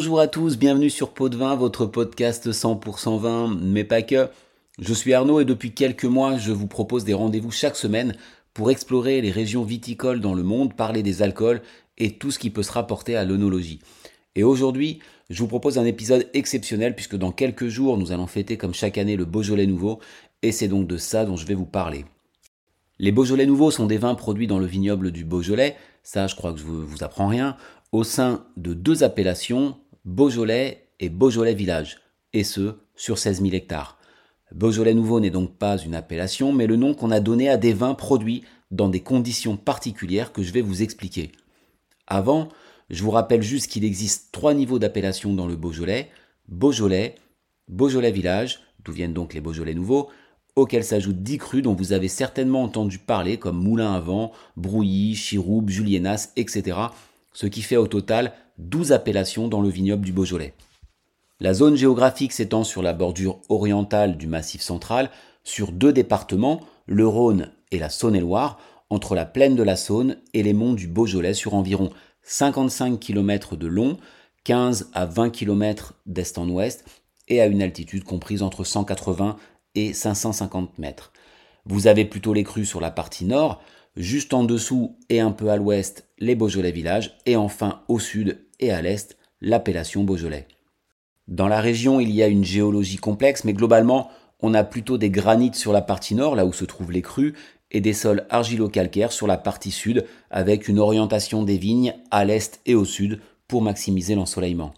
Bonjour à tous, bienvenue sur Pot de Vin, votre podcast 100% vin, mais pas que. Je suis Arnaud et depuis quelques mois, je vous propose des rendez-vous chaque semaine pour explorer les régions viticoles dans le monde, parler des alcools et tout ce qui peut se rapporter à l'onologie. Et aujourd'hui, je vous propose un épisode exceptionnel puisque dans quelques jours, nous allons fêter comme chaque année le Beaujolais nouveau et c'est donc de ça dont je vais vous parler. Les Beaujolais nouveaux sont des vins produits dans le vignoble du Beaujolais, ça je crois que je vous, vous apprends rien, au sein de deux appellations, Beaujolais et Beaujolais Village, et ce, sur 16 000 hectares. Beaujolais Nouveau n'est donc pas une appellation, mais le nom qu'on a donné à des vins produits dans des conditions particulières que je vais vous expliquer. Avant, je vous rappelle juste qu'il existe trois niveaux d'appellation dans le Beaujolais, Beaujolais, Beaujolais Village, d'où viennent donc les Beaujolais Nouveaux, auxquels s'ajoutent 10 crus dont vous avez certainement entendu parler comme Moulin à Vent, Brouilly, Chiroube, Julienas, etc., ce qui fait au total 12 appellations dans le vignoble du Beaujolais. La zone géographique s'étend sur la bordure orientale du Massif central, sur deux départements, le Rhône et la Saône-et-Loire, entre la plaine de la Saône et les monts du Beaujolais sur environ 55 km de long, 15 à 20 km d'est en ouest, et à une altitude comprise entre 180 et 550 mètres. Vous avez plutôt les crues sur la partie nord, juste en dessous et un peu à l'ouest les Beaujolais villages, et enfin au sud et à l'est l'appellation Beaujolais. Dans la région, il y a une géologie complexe, mais globalement, on a plutôt des granites sur la partie nord, là où se trouvent les crues, et des sols argilo-calcaires sur la partie sud, avec une orientation des vignes à l'est et au sud pour maximiser l'ensoleillement.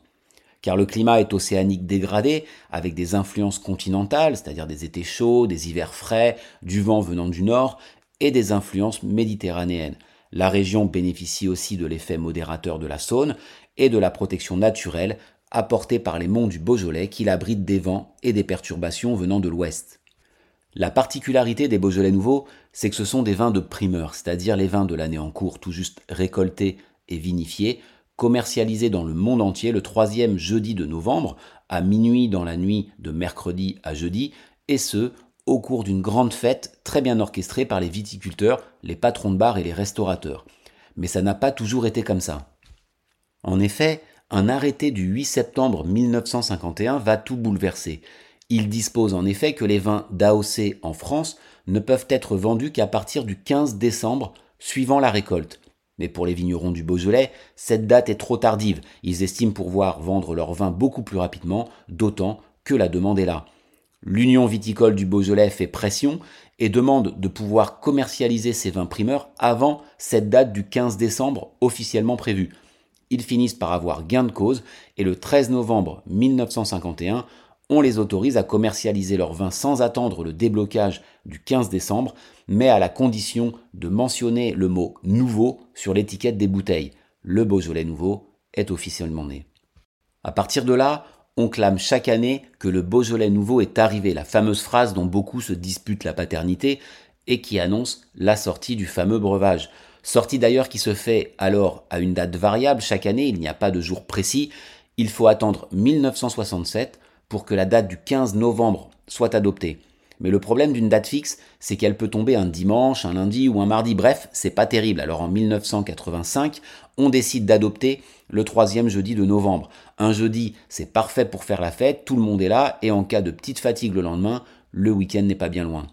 Car le climat est océanique dégradé, avec des influences continentales, c'est-à-dire des étés chauds, des hivers frais, du vent venant du nord, et des influences méditerranéennes. La région bénéficie aussi de l'effet modérateur de la Saône et de la protection naturelle apportée par les monts du Beaujolais qui l'abritent des vents et des perturbations venant de l'ouest. La particularité des Beaujolais nouveaux, c'est que ce sont des vins de primeur, c'est-à-dire les vins de l'année en cours tout juste récoltés et vinifiés, commercialisés dans le monde entier le troisième jeudi de novembre, à minuit dans la nuit de mercredi à jeudi, et ce, au cours d'une grande fête très bien orchestrée par les viticulteurs, les patrons de bar et les restaurateurs. Mais ça n'a pas toujours été comme ça. En effet, un arrêté du 8 septembre 1951 va tout bouleverser. Il dispose en effet que les vins d'AOC en France ne peuvent être vendus qu'à partir du 15 décembre suivant la récolte. Mais pour les vignerons du Beaujolais, cette date est trop tardive. Ils estiment pouvoir vendre leurs vins beaucoup plus rapidement, d'autant que la demande est là. L'Union viticole du Beaujolais fait pression et demande de pouvoir commercialiser ces vins primeurs avant cette date du 15 décembre officiellement prévue. Ils finissent par avoir gain de cause et le 13 novembre 1951, on les autorise à commercialiser leurs vins sans attendre le déblocage du 15 décembre, mais à la condition de mentionner le mot nouveau sur l'étiquette des bouteilles. Le Beaujolais nouveau est officiellement né. À partir de là, on clame chaque année que le Beaujolais nouveau est arrivé, la fameuse phrase dont beaucoup se disputent la paternité et qui annonce la sortie du fameux breuvage. Sortie d'ailleurs qui se fait alors à une date variable chaque année, il n'y a pas de jour précis. Il faut attendre 1967 pour que la date du 15 novembre soit adoptée. Mais le problème d'une date fixe, c'est qu'elle peut tomber un dimanche, un lundi ou un mardi. Bref, c'est pas terrible. Alors en 1985, on décide d'adopter le troisième jeudi de novembre. Un jeudi, c'est parfait pour faire la fête, tout le monde est là, et en cas de petite fatigue le lendemain, le week-end n'est pas bien loin.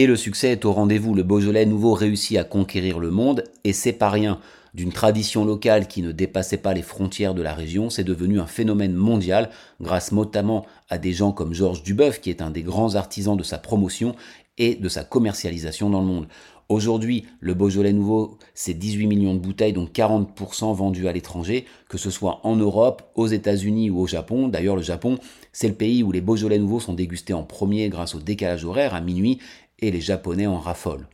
Et le succès est au rendez-vous. Le Beaujolais nouveau réussit à conquérir le monde, et c'est pas rien. D'une tradition locale qui ne dépassait pas les frontières de la région, c'est devenu un phénomène mondial, grâce notamment à des gens comme Georges Duboeuf, qui est un des grands artisans de sa promotion et de sa commercialisation dans le monde. Aujourd'hui, le Beaujolais nouveau, c'est 18 millions de bouteilles, dont 40% vendues à l'étranger, que ce soit en Europe, aux États-Unis ou au Japon. D'ailleurs, le Japon, c'est le pays où les Beaujolais nouveaux sont dégustés en premier grâce au décalage horaire à minuit et les Japonais en raffolent.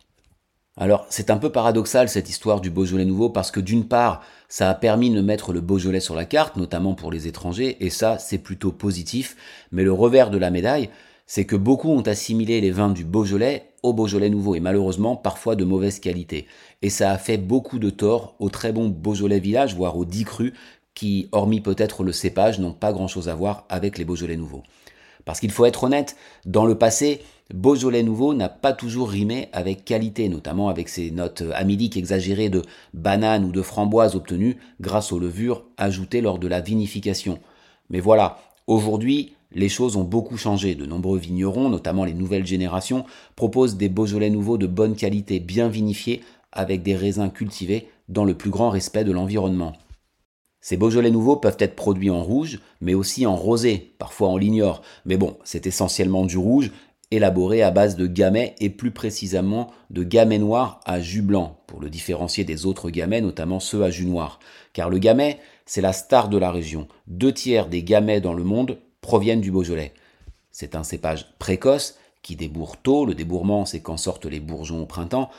Alors c'est un peu paradoxal cette histoire du Beaujolais nouveau parce que d'une part ça a permis de mettre le Beaujolais sur la carte, notamment pour les étrangers, et ça c'est plutôt positif, mais le revers de la médaille c'est que beaucoup ont assimilé les vins du Beaujolais au Beaujolais nouveau et malheureusement parfois de mauvaise qualité. Et ça a fait beaucoup de tort au très bon Beaujolais village, voire aux dix crus, qui, hormis peut-être le cépage, n'ont pas grand chose à voir avec les Beaujolais nouveaux. Parce qu'il faut être honnête, dans le passé, Beaujolais nouveau n'a pas toujours rimé avec qualité, notamment avec ses notes amyliques exagérées de banane ou de framboise obtenues grâce aux levures ajoutées lors de la vinification. Mais voilà, aujourd'hui, les choses ont beaucoup changé. De nombreux vignerons, notamment les nouvelles générations, proposent des Beaujolais nouveaux de bonne qualité, bien vinifiés, avec des raisins cultivés dans le plus grand respect de l'environnement. Ces Beaujolais nouveaux peuvent être produits en rouge, mais aussi en rosé, parfois en l'ignore. Mais bon, c'est essentiellement du rouge, élaboré à base de gamay et plus précisément de gamay noir à jus blanc, pour le différencier des autres gamay, notamment ceux à jus noir. Car le gamay, c'est la star de la région. Deux tiers des gamay dans le monde proviennent du Beaujolais. C'est un cépage précoce qui débourre tôt, le débourrement c'est quand sortent les bourgeons au printemps,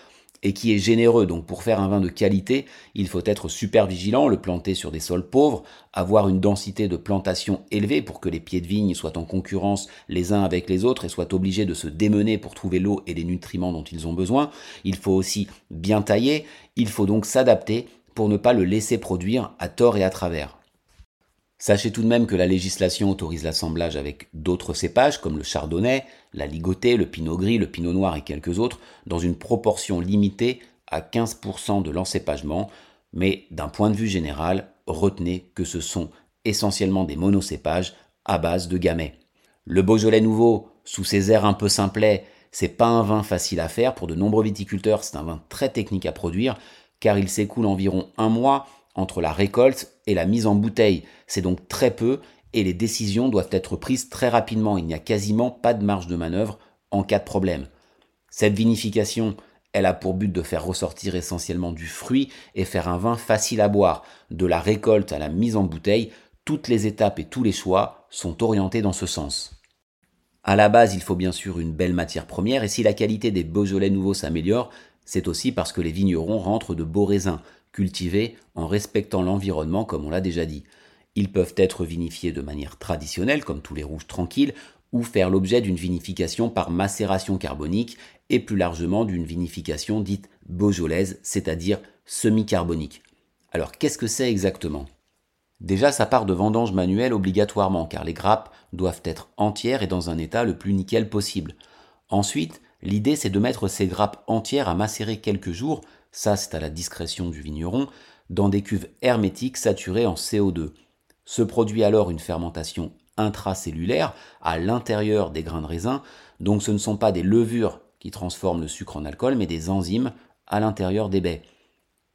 et qui est généreux. Donc pour faire un vin de qualité, il faut être super vigilant, le planter sur des sols pauvres, avoir une densité de plantation élevée pour que les pieds de vigne soient en concurrence les uns avec les autres et soient obligés de se démener pour trouver l'eau et les nutriments dont ils ont besoin. Il faut aussi bien tailler, il faut donc s'adapter pour ne pas le laisser produire à tort et à travers. Sachez tout de même que la législation autorise l'assemblage avec d'autres cépages comme le chardonnay, la ligotée, le pinot gris, le pinot noir et quelques autres dans une proportion limitée à 15% de l'encépagement, mais d'un point de vue général, retenez que ce sont essentiellement des monocépages à base de gamay. Le Beaujolais nouveau, sous ses airs un peu simplets, c'est pas un vin facile à faire. Pour de nombreux viticulteurs, c'est un vin très technique à produire, car il s'écoule environ un mois entre la récolte et la mise en bouteille. C'est donc très peu et les décisions doivent être prises très rapidement. Il n'y a quasiment pas de marge de manœuvre en cas de problème. Cette vinification, elle a pour but de faire ressortir essentiellement du fruit et faire un vin facile à boire. De la récolte à la mise en bouteille, toutes les étapes et tous les choix sont orientés dans ce sens. À la base, il faut bien sûr une belle matière première et si la qualité des Beaujolais nouveaux s'améliore, c'est aussi parce que les vignerons rentrent de beaux raisins, cultivés en respectant l'environnement comme on l'a déjà dit. Ils peuvent être vinifiés de manière traditionnelle, comme tous les rouges tranquilles, ou faire l'objet d'une vinification par macération carbonique et plus largement d'une vinification dite beaujolaise, c'est-à-dire semi-carbonique. Alors qu'est-ce que c'est exactement? Déjà, ça part de vendange manuelle obligatoirement, car les grappes doivent être entières et dans un état le plus nickel possible. Ensuite, l'idée c'est de mettre ces grappes entières à macérer quelques jours ça c'est à la discrétion du vigneron, dans des cuves hermétiques saturées en CO2. Se produit alors une fermentation intracellulaire à l'intérieur des grains de raisin, donc ce ne sont pas des levures qui transforment le sucre en alcool, mais des enzymes à l'intérieur des baies.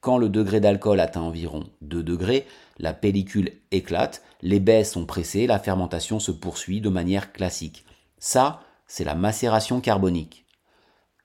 Quand le degré d'alcool atteint environ 2 degrés, la pellicule éclate, les baies sont pressées, la fermentation se poursuit de manière classique. Ça, c'est la macération carbonique.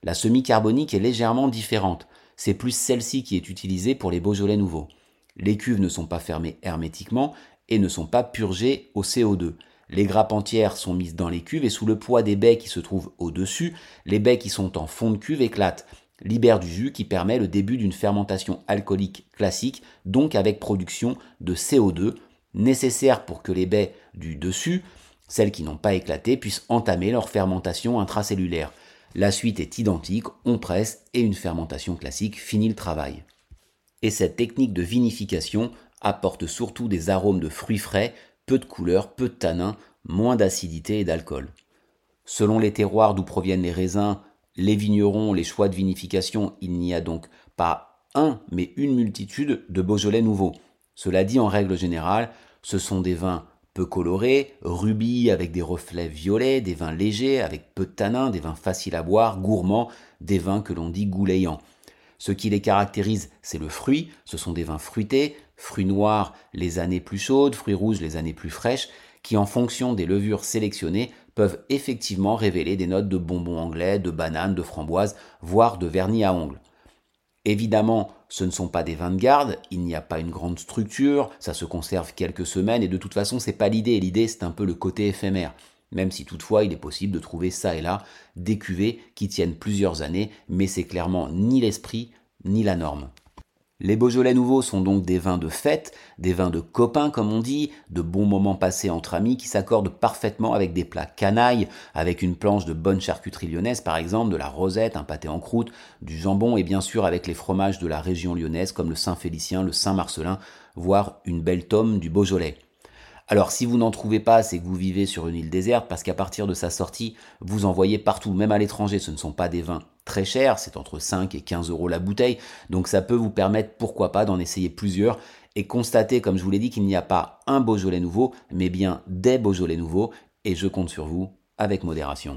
La semi-carbonique est légèrement différente c'est plus celle-ci qui est utilisée pour les Beaujolais nouveaux. Les cuves ne sont pas fermées hermétiquement et ne sont pas purgées au CO2. Les grappes entières sont mises dans les cuves et sous le poids des baies qui se trouvent au-dessus, les baies qui sont en fond de cuve éclatent, libèrent du jus qui permet le début d'une fermentation alcoolique classique, donc avec production de CO2, nécessaire pour que les baies du dessus, celles qui n'ont pas éclaté, puissent entamer leur fermentation intracellulaire. La suite est identique, on presse et une fermentation classique finit le travail. Et cette technique de vinification apporte surtout des arômes de fruits frais, peu de couleur, peu de tanin, moins d'acidité et d'alcool. Selon les terroirs d'où proviennent les raisins, les vignerons, les choix de vinification, il n'y a donc pas un, mais une multitude de Beaujolais nouveaux. Cela dit, en règle générale, ce sont des vins peu colorés, rubis avec des reflets violets, des vins légers avec peu de tanin, des vins faciles à boire, gourmands, des vins que l'on dit goulayants. Ce qui les caractérise, c'est le fruit, ce sont des vins fruités, fruits noirs les années plus chaudes, fruits rouges les années plus fraîches, qui en fonction des levures sélectionnées peuvent effectivement révéler des notes de bonbons anglais, de bananes, de framboises, voire de vernis à ongles. Évidemment, ce ne sont pas des vins de garde, il n'y a pas une grande structure, ça se conserve quelques semaines et de toute façon c'est pas l'idée, l'idée c'est un peu le côté éphémère. Même si toutefois il est possible de trouver ça et là des cuvées qui tiennent plusieurs années, mais c'est clairement ni l'esprit ni la norme. Les Beaujolais nouveaux sont donc des vins de fête, des vins de copains comme on dit, de bons moments passés entre amis qui s'accordent parfaitement avec des plats canailles, avec une planche de bonne charcuterie lyonnaise par exemple, de la rosette, un pâté en croûte, du jambon et bien sûr avec les fromages de la région lyonnaise comme le Saint-Félicien, le Saint-Marcelin, voire une belle tome du Beaujolais. Alors si vous n'en trouvez pas, c'est que vous vivez sur une île déserte parce qu'à partir de sa sortie, vous en voyez partout, même à l'étranger. Ce ne sont pas des vins très chers, c'est entre 5 et 15 euros la bouteille. Donc ça peut vous permettre, pourquoi pas, d'en essayer plusieurs et constater, comme je vous l'ai dit, qu'il n'y a pas un Beaujolais nouveau, mais bien des Beaujolais nouveaux. Et je compte sur vous avec modération.